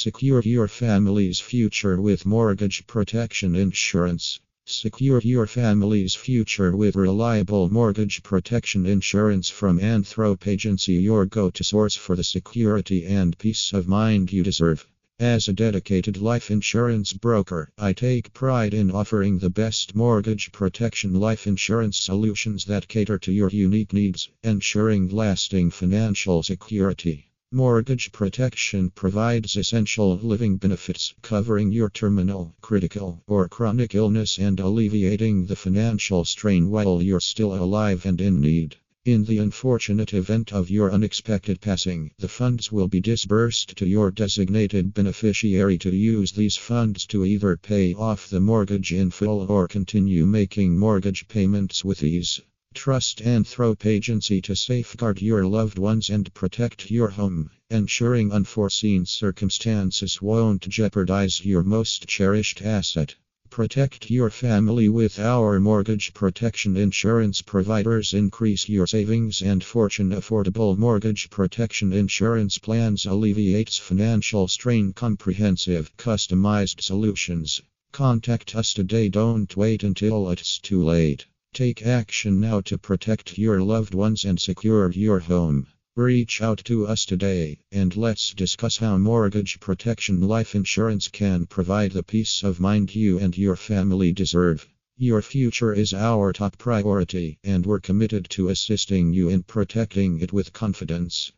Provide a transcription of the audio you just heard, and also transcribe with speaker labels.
Speaker 1: Secure your family's future with mortgage protection insurance. Secure your family's future with reliable mortgage protection insurance from Anthrope Agency, your go to source for the security and peace of mind you deserve. As a dedicated life insurance broker, I take pride in offering the best mortgage protection life insurance solutions that cater to your unique needs, ensuring lasting financial security. Mortgage protection provides essential living benefits covering your terminal, critical, or chronic illness and alleviating the financial strain while you're still alive and in need. In the unfortunate event of your unexpected passing, the funds will be disbursed to your designated beneficiary to use these funds to either pay off the mortgage in full or continue making mortgage payments with ease. Trust Anthrope Agency to safeguard your loved ones and protect your home, ensuring unforeseen circumstances won't jeopardize your most cherished asset. Protect your family with our mortgage protection insurance providers. Increase your savings and fortune. Affordable mortgage protection insurance plans alleviates financial strain. Comprehensive, customized solutions. Contact us today. Don't wait until it's too late. Take action now to protect your loved ones and secure your home. Reach out to us today and let's discuss how mortgage protection life insurance can provide the peace of mind you and your family deserve. Your future is our top priority, and we're committed to assisting you in protecting it with confidence.